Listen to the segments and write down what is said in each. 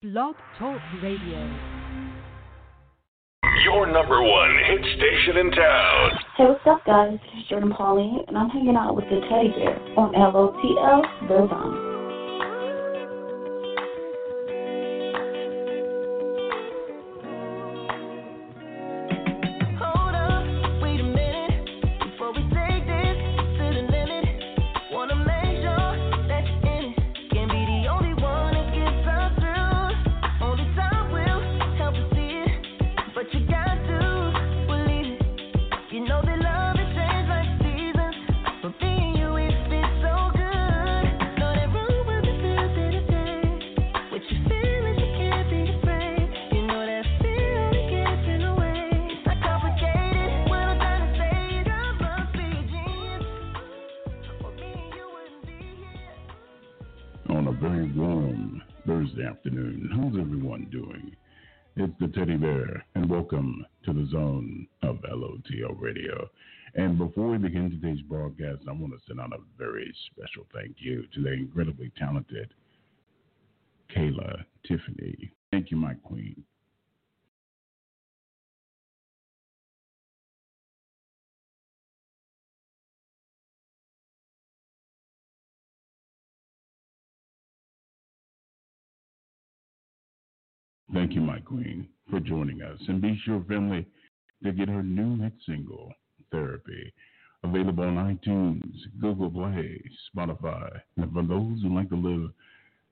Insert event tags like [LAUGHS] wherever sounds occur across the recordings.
Blog Talk Radio. Your number one hit station in town. Hey, what's up, guys? This is Jordan Pauline, and I'm hanging out with the teddy bear on LOTL The Zone. Special thank you to the incredibly talented Kayla Tiffany. Thank you, my queen. Thank you, my queen, for joining us. And be sure, family, to get her new hit single, Therapy, available on iTunes, Google Play, Spotify. And for those who like to live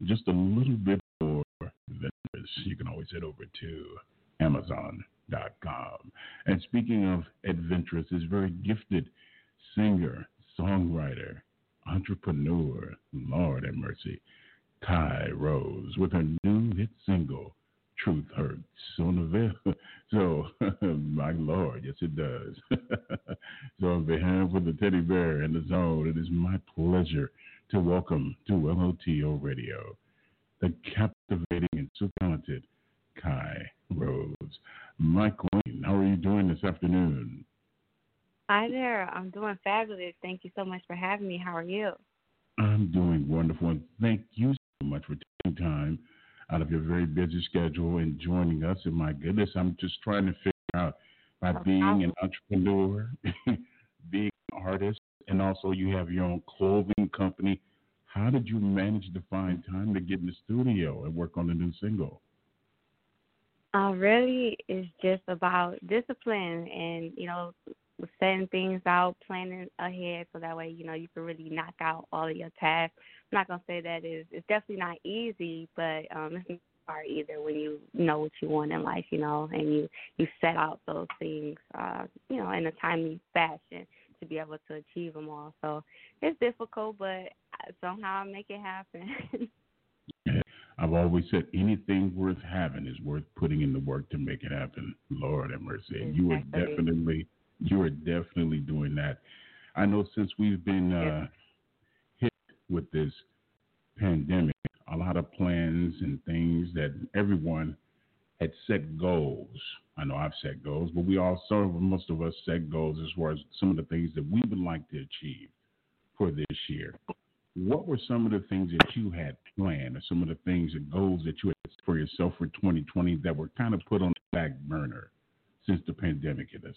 just a little bit more adventurous, you can always head over to Amazon.com. And speaking of adventurous, this very gifted singer, songwriter, entrepreneur, Lord have mercy, Kai Rose, with her new hit single, Truth Hurts. On the [LAUGHS] so, [LAUGHS] my Lord, yes it does. [LAUGHS] so, on behalf of the teddy bear and the zone, it is my pleasure to welcome to LOTL Radio the captivating and so talented Kai Rose. My queen, how are you doing this afternoon? Hi there. I'm doing fabulous. Thank you so much for having me. How are you? I'm doing wonderful, and thank you so much for taking time out of your very busy schedule and joining us. And my goodness, I'm just trying to figure out by being an entrepreneur, [LAUGHS] being an artist, and also you have your own clothing company. How did you manage to find time to get in the studio and work on the new single? Uh, really, it's just about discipline and, you know, setting things out, planning ahead so that way, you know, you can really knock out all of your tasks. I'm not going to say that is it's definitely not easy, but um, it's not hard either when you know what you want in life, you know, and you, you set out those things, uh, you know, in a timely fashion to be able to achieve them all. So it's difficult, but somehow I make it happen. [LAUGHS] I've always said anything worth having is worth putting in the work to make it happen. Lord have mercy. And you are definitely you are definitely doing that. I know since we've been uh, hit with this pandemic, a lot of plans and things that everyone had set goals. I know I've set goals, but we also most of us set goals as far as some of the things that we would like to achieve for this year. What were some of the things that you had planned, or some of the things and goals that you had for yourself for 2020 that were kind of put on the back burner since the pandemic hit us?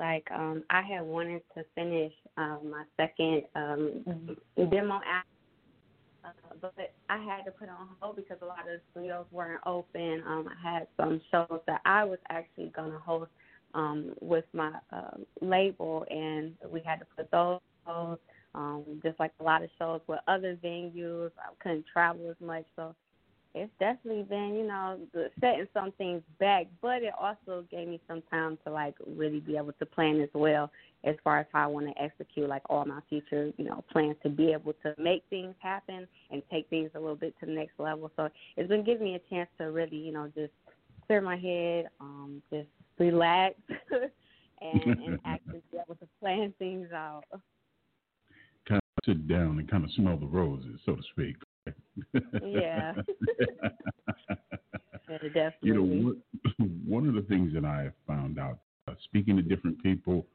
Like um I had wanted to finish um my second um demo app uh, but I had to put on hold because a lot of the studios weren't open. Um I had some shows that I was actually gonna host um with my uh, label and we had to put those um just like a lot of shows with other venues. I couldn't travel as much so it's definitely been, you know, the setting some things back, but it also gave me some time to like really be able to plan as well as far as how I want to execute like all my future, you know, plans to be able to make things happen and take things a little bit to the next level. So it's been giving me a chance to really, you know, just clear my head, um, just relax [LAUGHS] and, and [LAUGHS] actually be able to plan things out. Kind of sit down and kind of smell the roses, so to speak. [LAUGHS] Yeah. You know, one, [CLEARS THROAT] one of the things that I have found out, uh, speaking to different people,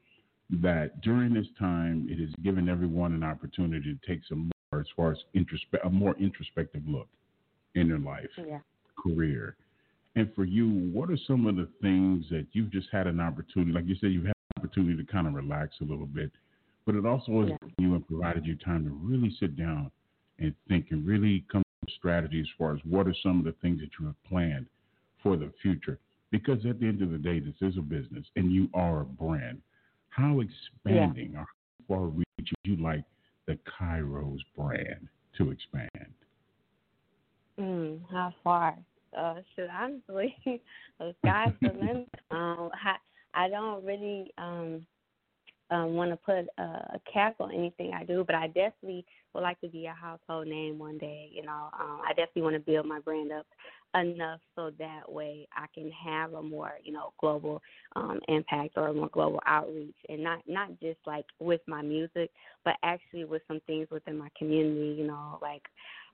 that during this time, it has given everyone an opportunity to take some more, as far as introspe- a more introspective look in their life. yeah. career. And for you, what are some of the things that you've just had an opportunity, like you said, you've had an opportunity to kind of relax a little bit, but it also has Yeah. you and provided you time to really sit down and think and really come up with strategy as far as what are some of the things that you have planned for the future. Because at the end of the day, this is a business and you are a brand. How expanding or how far reach would you like the Kai Rose brand to expand? Mm, how far? Uh, shoot, honestly, [LAUGHS] the sky's the limit. [LAUGHS] Um, I, I don't really um, um, want to put a, a cap on anything I do, but I definitely would like to be a household name one day. You know, um, I definitely want to build my brand up enough so that way I can have a more, you know, global um, impact or a more global outreach, and not not just like with my music, but actually with some things within my community. You know, like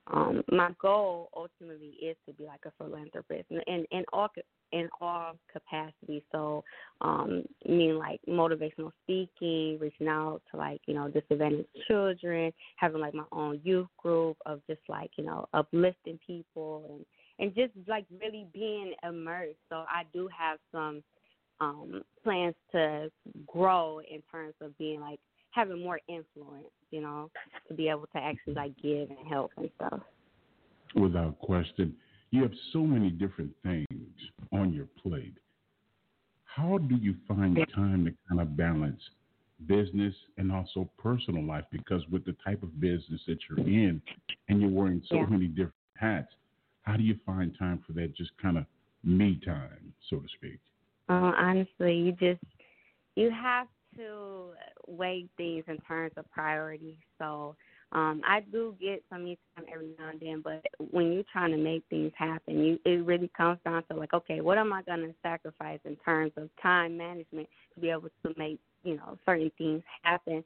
um, my goal ultimately is to be like a philanthropist and and, in all in all capacities. So, um, meaning like motivational speaking, reaching out to like you know disadvantaged children, having like my own youth group of just like you know uplifting people and and just like really being immersed. So I do have some um plans to grow in terms of being like having more influence, you know, to be able to actually like give and help and stuff. Without question, you have so many different things on your plate. How do you find time to kind of balance business and also personal life? Because with the type of business that you're in and you're wearing so Yeah. many different hats, how do you find time for that just kind of me time, so to speak? Uh, honestly, you just you have to weigh things in terms of priority. So um, I do get some me time every now and then, but when you're trying to make things happen, you it really comes down to like, okay, what am I going to sacrifice in terms of time management to be able to make you know certain things happen.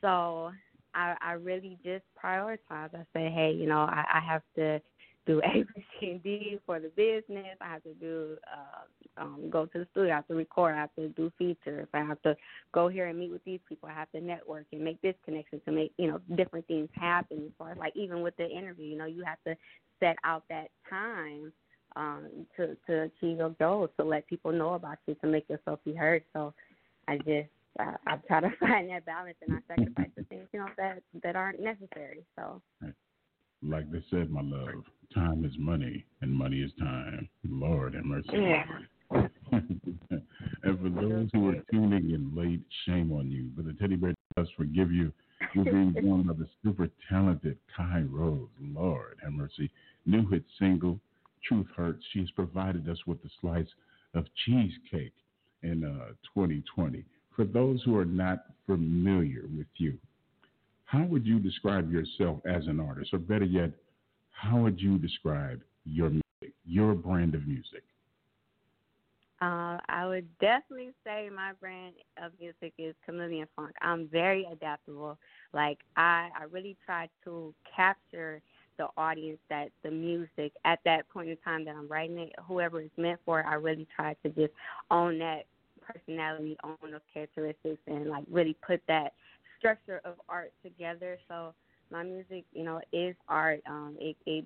So I, I really just prioritize. I say, hey, you know, I, I have to do A, B, C, and D for the business. I have to do uh, um, go to the studio. I have to record. I have to do features. I have to go here and meet with these people. I have to network and make this connection to make you know different things happen. As far as like even with the interview, you know, you have to set out that time um, to to achieve your goals, to let people know about you, to make yourself be heard. So I just I, I try to [LAUGHS] find that balance and I sacrifice the things you know that that aren't necessary. So Like they said, my love, time is money and money is time. Lord have mercy. yeah. [LAUGHS] and for those who are tuning in late, shame on you. But the teddy bear does forgive you. You're being joined by the super talented Kai Rose. Lord have mercy. New hit single, Truth Hurts. She's provided us with a slice of cheesecake in uh, 2020. For those who are not familiar with you, how would you describe yourself as an artist? Or better yet, how would you describe your music, your brand of music? Uh, I would definitely say my brand of music is chameleon funk. I'm very adaptable. Like I, I really try to capture the audience that the music at that point in time that I'm writing it, whoever it's meant for, I really try to just own that personality, own those characteristics, and like really put that structure of art together. So my music, you know, is art. Um, it, it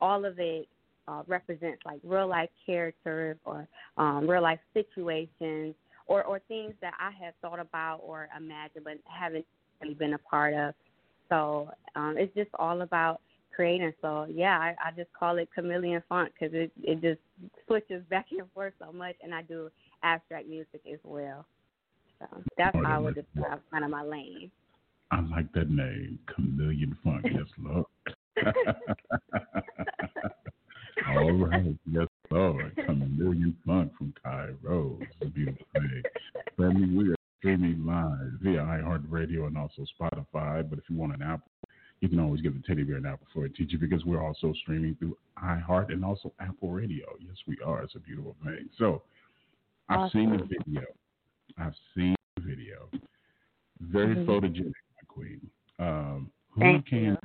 all of it uh, represents like real life characters or um, real life situations or, or things that I have thought about or imagined but haven't really been a part of. So um, it's just all about creating. So yeah, I, I just call it chameleon funk because it it just switches [LAUGHS] back and forth so much, and I do abstract music as well. So that's how I would describe kind of my lane. I like that name, Chameleon Funk. [LAUGHS] Yes, Lord. [LAUGHS] All right. Yes, Lord. Chameleon Funk from Kai Rose. It's a beautiful thing. Family, we are streaming live via iHeartRadio and also Spotify. But if you want an Apple, you can always give the teddy bear an apple for a teacher because we're also streaming through iHeart and also Apple Radio. Yes, we are. It's a beautiful thing. So I've seen the video. I've seen the video. Very Mhm. photogenic, my queen. Um, who Thank came? you.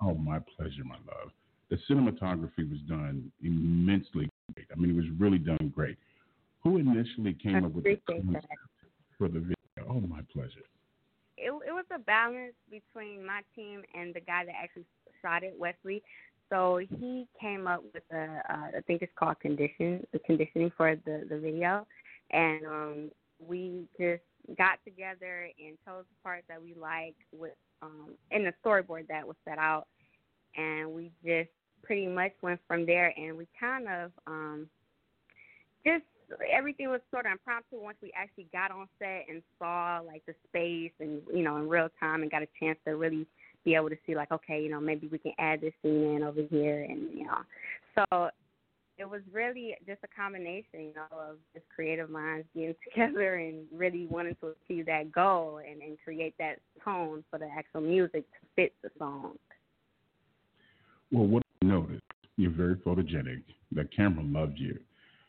Oh, my pleasure, my love. The cinematography was done immensely great. I mean, it was really done great. Who initially came I up with the concept for the video? Oh, my pleasure. it it was a balance between my team and the guy that actually shot it, Wesley. so he came up with a, uh, I think it's called condition, the conditioning for the the video, and um, we just got together and chose the parts that we liked with um, in the storyboard that was set out, and we just pretty much went from there, and we kind of um, just everything was sort of impromptu once we actually got on set and saw like the space and you know in real time and got a chance to really be able to see like okay you know maybe we can add this scene in over here and you know. So it was really just a combination you know of just creative minds getting [LAUGHS] together and really wanting to achieve that goal and and create that tone for the actual music to fit the song Well, what I noticed, you're very photogenic. The camera loves you.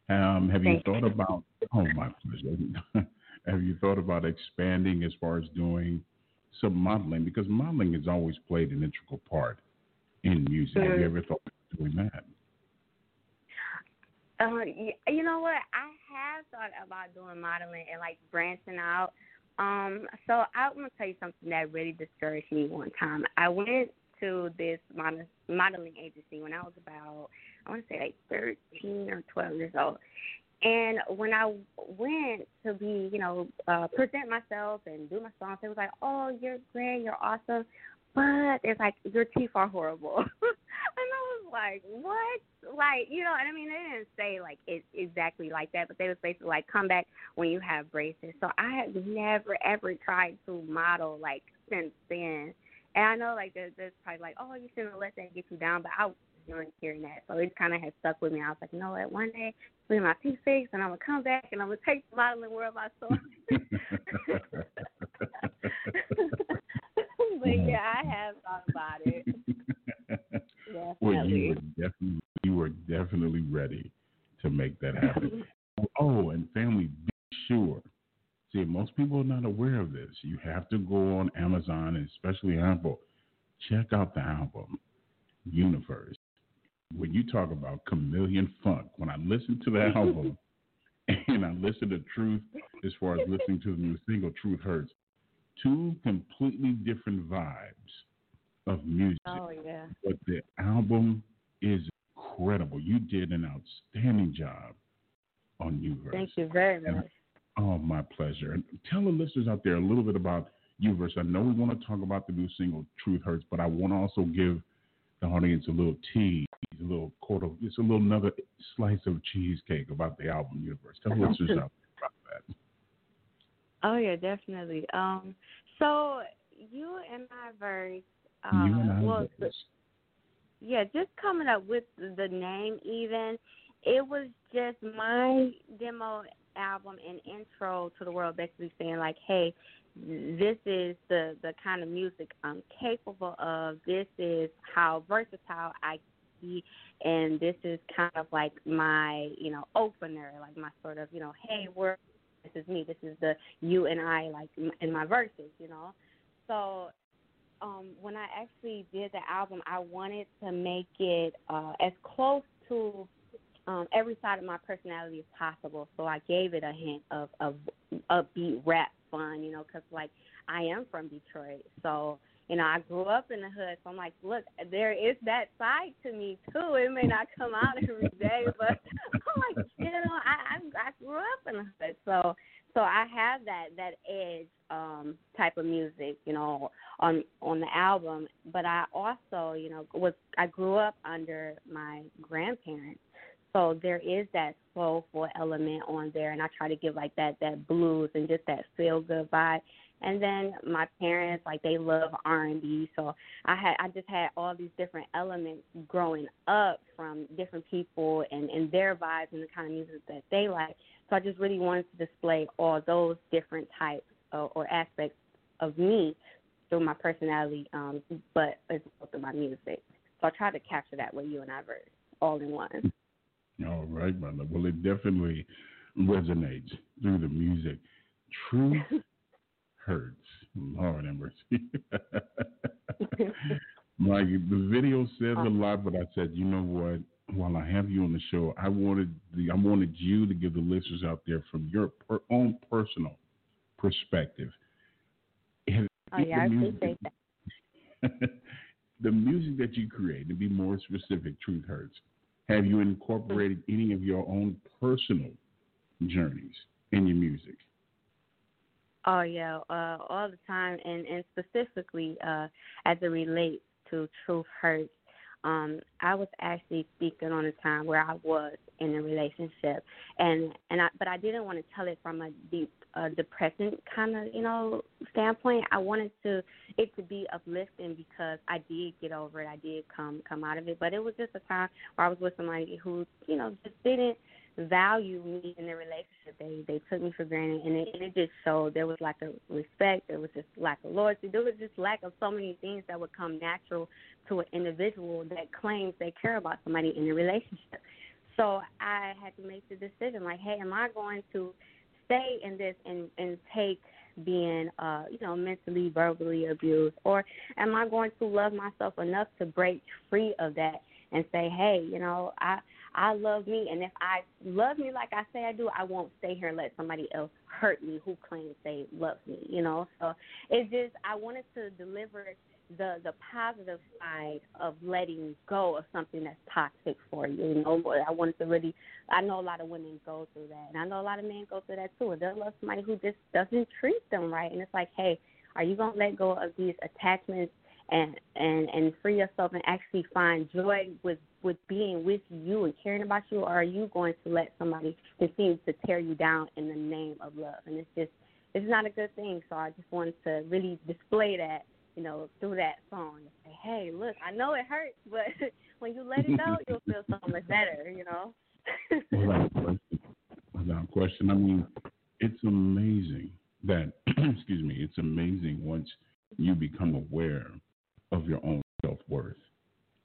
Um, have you Thank thought about? Oh, my pleasure. [LAUGHS] have you thought about expanding as far as doing some modeling? Because modeling has always played an integral part in music. Have you Mhm. ever thought about doing that? Uh, you know what? I have thought about doing modeling and like branching out. Um, so I'm gonna tell you something that really discouraged me one time. I went to this model, modeling agency when I was about, I want to say like 13 or 12 years old. And when I went to be, you know, uh, present myself and do my songs, it was like, oh, you're great, you're awesome, but it's like your teeth are horrible. [LAUGHS] and I was like, what? Like, you know, and I mean, they didn't say like it exactly like that, but they was basically like, come back when you have braces. So I have never ever tried to model like since then. And I know like there's, there's probably like, oh, you shouldn't let that get you down, but I was doing hearing that, so it kind of has stuck with me. I was like, you know what? One day, I'm gonna get my teeth fixed, and I'm gonna come back, and I'm gonna take the modeling world by storm. but yeah, I have thought about it. [LAUGHS] Definitely. well, you were definitely you were definitely ready to make that [LAUGHS] happen. Oh, and family, be sure. See, most people are not aware of this. You have to go on Amazon and especially Apple. Check out the album Universe. When you talk about chameleon funk, when I listen to the album [LAUGHS] and I listen to Truth, as far as listening to the new single Truth Hurts, two completely different vibes of music Oh yeah. but the album is incredible. You did an outstanding job on Uverse. Thank you very And- much. Oh, my pleasure. And tell the listeners out there a little bit about Uverse. I know we want to talk about the new single Truth Hurts, but I want to also give the audience a little tease, a little quarter, just a little another slice of cheesecake about the album Universe. Tell the listeners out there about that. [LAUGHS] Oh yeah, definitely. Um, so you and my verse. Um, I well, Verse. yeah, just coming up with the name even, it was just my demo album and intro to the world basically saying like, hey, this is the the kind of music I'm capable of. This is how versatile I be and this is kind of like my, you know, opener, like my sort of, you know, hey, we're this is me. This is the you and I like in my verses, you know. So um, when I actually did the album, I wanted to make it uh, as close to um, every side of my personality as possible. So I gave it a hint of of upbeat rap fun, you know, because like I am from Detroit, so you know I grew up in the hood. So I'm like, look, there is that side to me too. It may not come out every day, [LAUGHS] but I'm like, you know, I I, I grew up in the hood, so so I have that that edge um type of music, you know, on on the album. But I also, you know, was I grew up under my grandparents. So there is that soulful element on there and I try to give like that that blues and just that feel good vibe. And then my parents like they love R and B, so I had I just had all these different elements growing up from different people and and their vibes and the kind of music that they like. So I just really wanted to display all those different types or, or aspects of me through my personality, um, but as well through my music. So I try to capture that with you and I verse all in one. All right, brother. Well, it definitely resonates through the music. Truth [LAUGHS] hurts. Lord have mercy. [LAUGHS] Like the video says a lot, but I said, you know what? While I have you on the show, I wanted the I wanted you to give the listeners out there from your per, own personal perspective. Oh yeah, I appreciate that. [LAUGHS] the music that you create, to be more specific, Truth Hurts, have you incorporated any of your own personal journeys in your music? Oh yeah, uh, all the time, and and specifically uh, as it relates to truth hurts. Um, I was actually speaking on a time where I was in a relationship, and and I but I didn't want to tell it from a deep, uh, depressing kind of you know standpoint. I wanted to it to be uplifting because I did get over it. I did come come out of it, but it was just a time where I was with somebody who you know just didn't value me in the relationship. They they took me for granted, and it, and it just showed there was lack of respect. There was just lack of loyalty. There was just lack of so many things that would come natural to an individual that claims they care about somebody in a relationship. So I had to make the decision, like, hey, am I going to stay in this and and take being uh you know mentally verbally abused or am i going to love myself enough to break free of that and say hey you know i I love me, and if I love me like I say I do, I won't stay here and let somebody else hurt me who claims they love me. You know, so it's just I wanted to deliver the the positive side of letting go of something that's toxic for you. You know, I wanted to really. I know a lot of women go through that, and I know a lot of men go through that too. They'll love somebody who just doesn't treat them right, and it's like, hey, are you gonna let go of these attachments and and and free yourself and actually find joy with with being with you and caring about you, or are you going to let somebody continue to tear you down in the name of love? And it's just it's not a good thing. So I just wanted to really display that, you know, through that song say, hey, look, I know it hurts, [LAUGHS] but when you let it go, [LAUGHS] you'll feel so much better, you know. Without [LAUGHS] question. Without question. I mean, it's amazing that, [CLEARS THROAT] excuse me, it's amazing once you become aware of your own self worth.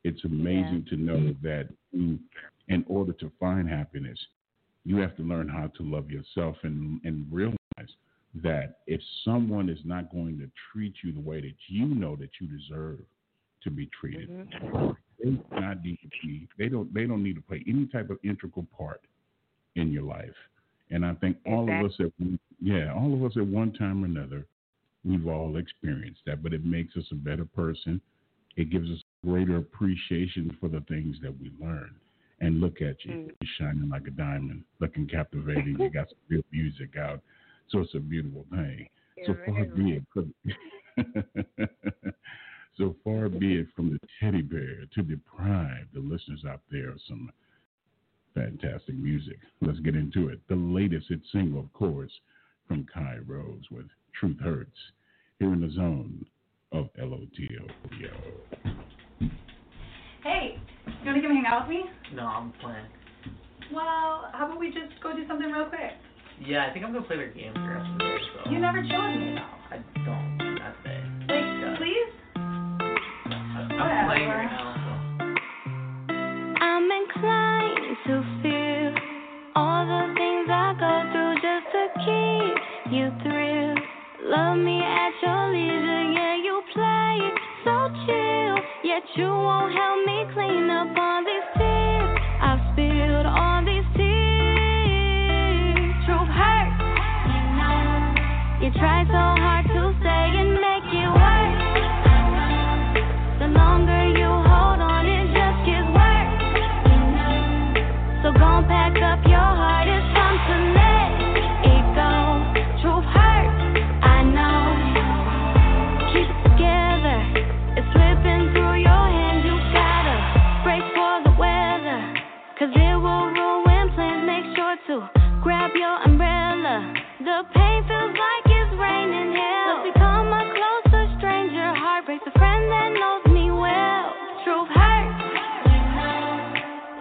It's amazing yeah. to know that you, in order to find happiness, you have to learn how to love yourself and, and realize that if someone is not going to treat you the way that you know that you deserve to be treated, mm-hmm. they not need to be, they don't they don't need to play any type of integral part in your life. And I think all exactly. of us at yeah, all of us at one time or another We've all experienced that, but it makes us a better person. It gives us greater appreciation for the things that we learn. And look at you, mm. you're shining like a diamond, looking captivating. you got some good music out, so it's a beautiful thing. so far be it from, [LAUGHS] so far be it [LAUGHS] from the teddy bear to deprive the listeners out there of some fantastic music. Let's get into it. The latest hit single, of course, from Kai Rose with Truth Hurts here in the zone of LOTL. Hey, you want to come hang out with me? No, I'm playing. Well, how about we just go do something real quick? Yeah, I think I'm gonna play the game for the rest of the day. So. You never with me. though. I don't. So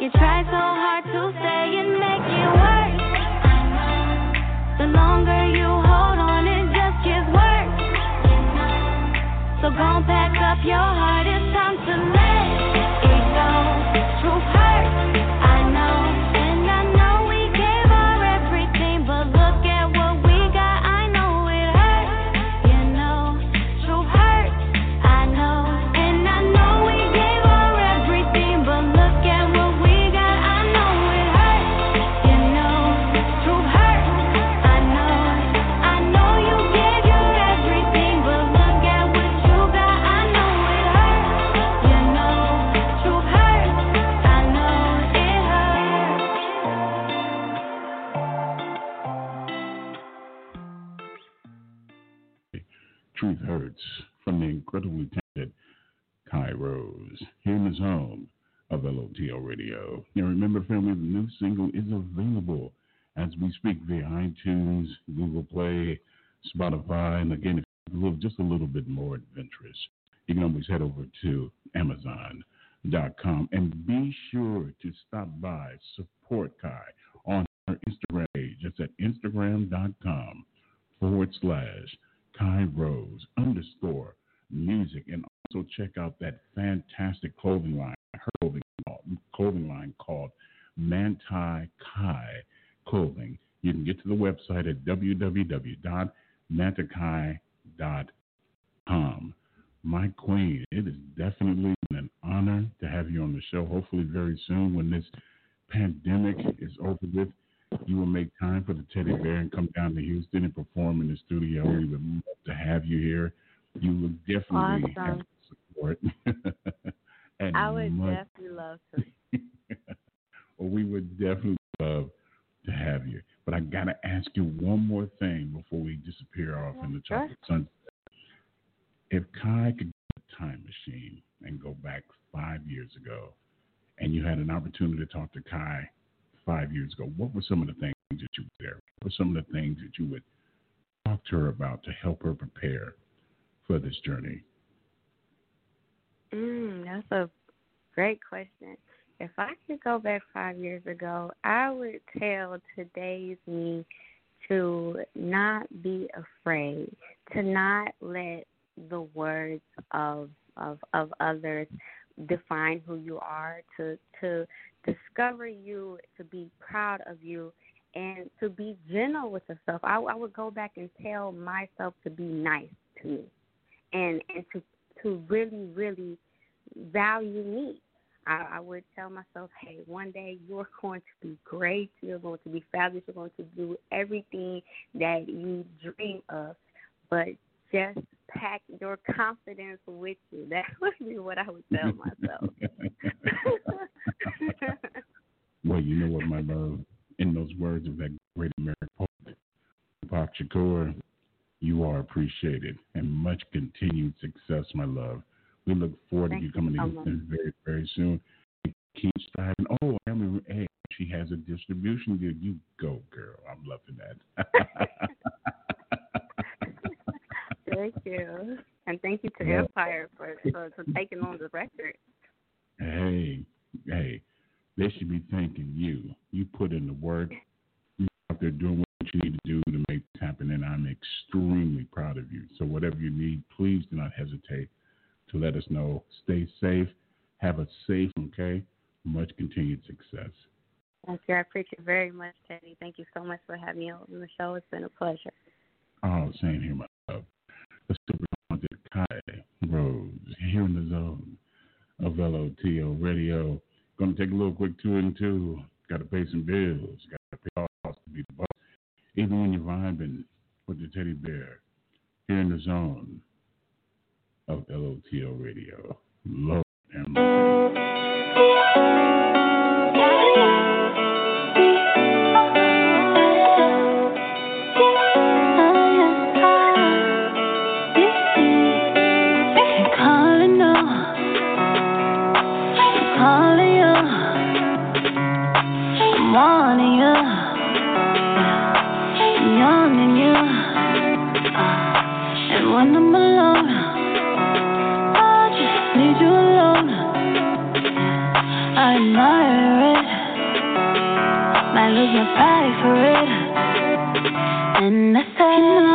You try so hard to say and make it worse. The longer you hold on, it just gets worse. So gon' pack up your heart, new single is available as we speak via iTunes, Google Play, Spotify, and again, if you live just a little bit more adventurous, you can always head over to Amazon.com and be sure to stop by, support Kai on her Instagram page. It's at Instagram.com forward slash Kai Rose underscore music. And also check out that fantastic clothing line, her clothing, clothing line called Manti Kai Clothing. You can get to the website at www.mantikai.com. My queen, it is definitely an honor to have you on the show. Hopefully, very soon when this pandemic is over with, you will make time for the teddy bear and come down to Houston and perform in the studio. We would love to have you here. You will definitely have support. [LAUGHS] and I would much, definitely love to. [LAUGHS] well, we would definitely love to have you. But I gotta ask you one more thing before we disappear off in the Sure. chocolate sunset. If Kai could get a time machine and go back five years ago, and you had an opportunity to talk to Kai five years ago, what were some of the things that you would there? What were some of the things that you would talk to her about to help her prepare for this journey? Mm, that's a great question. If I could go back five years ago, I would tell today's me to not be afraid, to not let the words of of of others define who you are, to to discover you, to be proud of you, and to be gentle with yourself. I, I would go back and tell myself to be nice to me, and and to to really really value me. I, I would tell myself, hey, one day you're [LAUGHS] going to be great. You're going to be fabulous. You're going to do everything that you dream of. But just pack your confidence with you. [LAUGHS] That would be what I would tell myself. [LAUGHS] well, you know what, my love? In those words of that great American poet, Tupac Shakur, you are appreciated and much continued success, my love. We look forward Thank to you coming to Houston very, very soon. Keep striving. Oh, I mean, hey, she has a distribution deal. You go, girl. I'm loving that. [LAUGHS] thank you. And thank you to Yeah. Empire for, for, for taking on the record. hey, hey, they should be thanking you. You put in the work. You're out there doing what you need to do to make this happen, and I'm extremely proud of you. So whatever you need, please do not hesitate to let us know. Stay safe. Have a safe, okay? Much continued success. Thank you. I appreciate it very much, Teddy. Thank you so much for having me on the show. It's been a pleasure. Oh, same here, my love. The super talented Kai Rose here in the zone of LOTL Radio. Going to take a little quick two and two. Got to pay some bills. Got to pay costs to be the boss. Even when you're vibing with the teddy bear here in the zone of LOTL Radio. Lord and when I'm alone, admire it, might lose my pride for it, and I that no,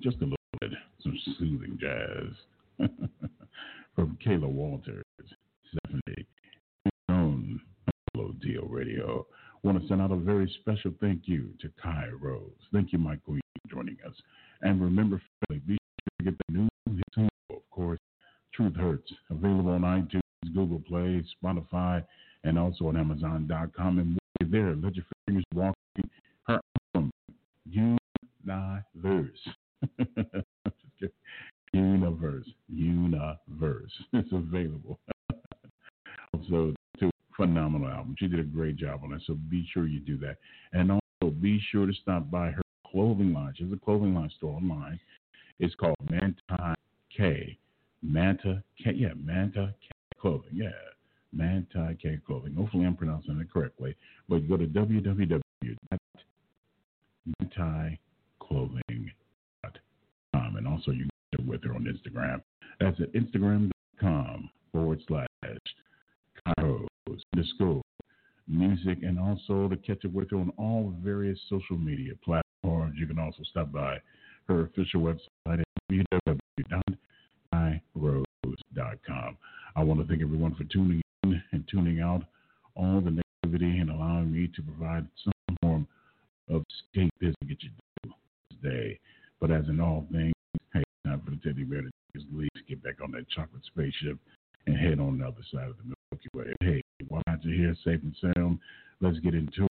just a little bit some soothing jazz [LAUGHS] from Kayla Walters. Stephanie on Deal Radio. want to send out a very special thank you to Kai Rose. Thank you, my queen, for joining us. And remember, family, be sure to get the new single, of course, Truth Hurts, available on iTunes, Google Play, Spotify, and also on Amazon.com. And there, let your fingers walk her album, [LAUGHS] Universe. Universe. Universe. [LAUGHS] It's available. [LAUGHS] also, two phenomenal album. She did a great job on it. So be sure you do that. And also be sure to stop by her clothing line. She has a clothing line store online. It's called Manta K. Manta K. Yeah, Manta K Clothing. Yeah. Manta K Clothing. Hopefully I'm pronouncing it correctly. But go to www.manticlothing.com. Um, and also you can get with her on Instagram. That's at instagram.com forward slash Kairos underscore music and also to catch up with her on all various social media platforms. You can also stop by her official website at www.kairos.com. I want to thank everyone for tuning in and tuning out all the negativity and allowing me to provide some form of escapism to get you through today. But as in all things, hey, time for the teddy bear to his leave, get back on that chocolate spaceship and head on the other side of the Milky Way. Hey, while out you here safe and sound, let's get into it.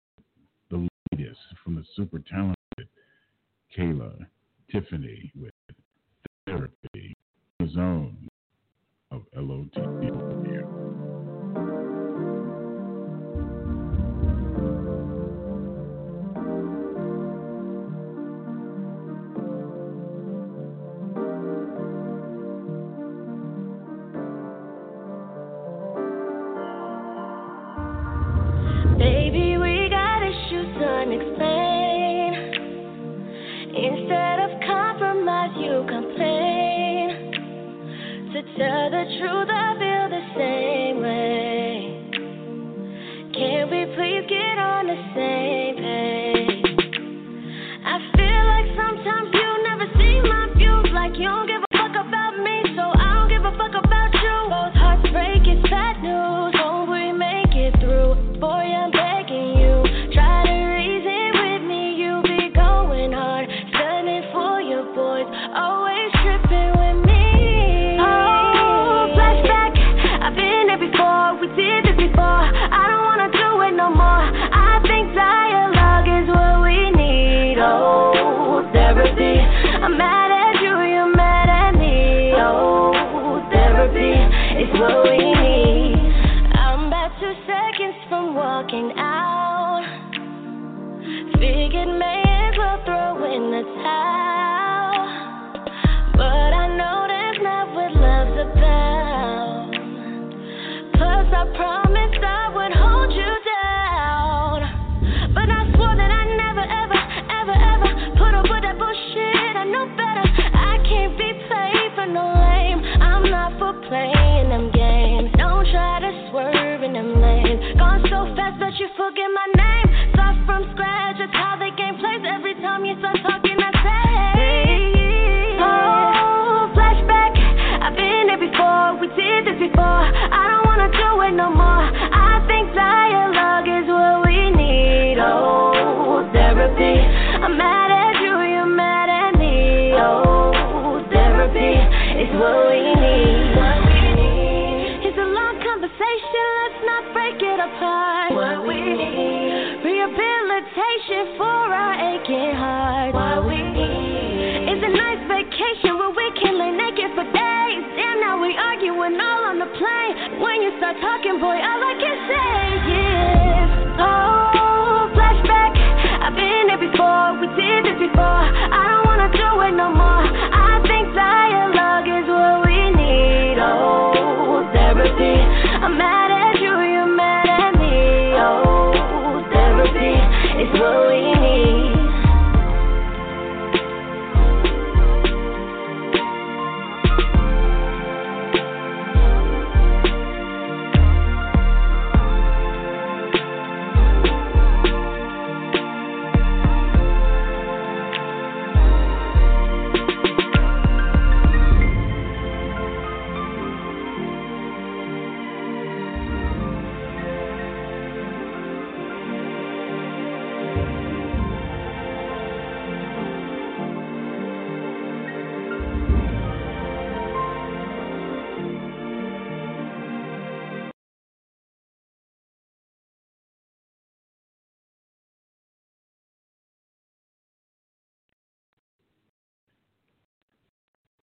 The latest from the super talented Kayla Tiffany with therapy, the zone of LOT. I'm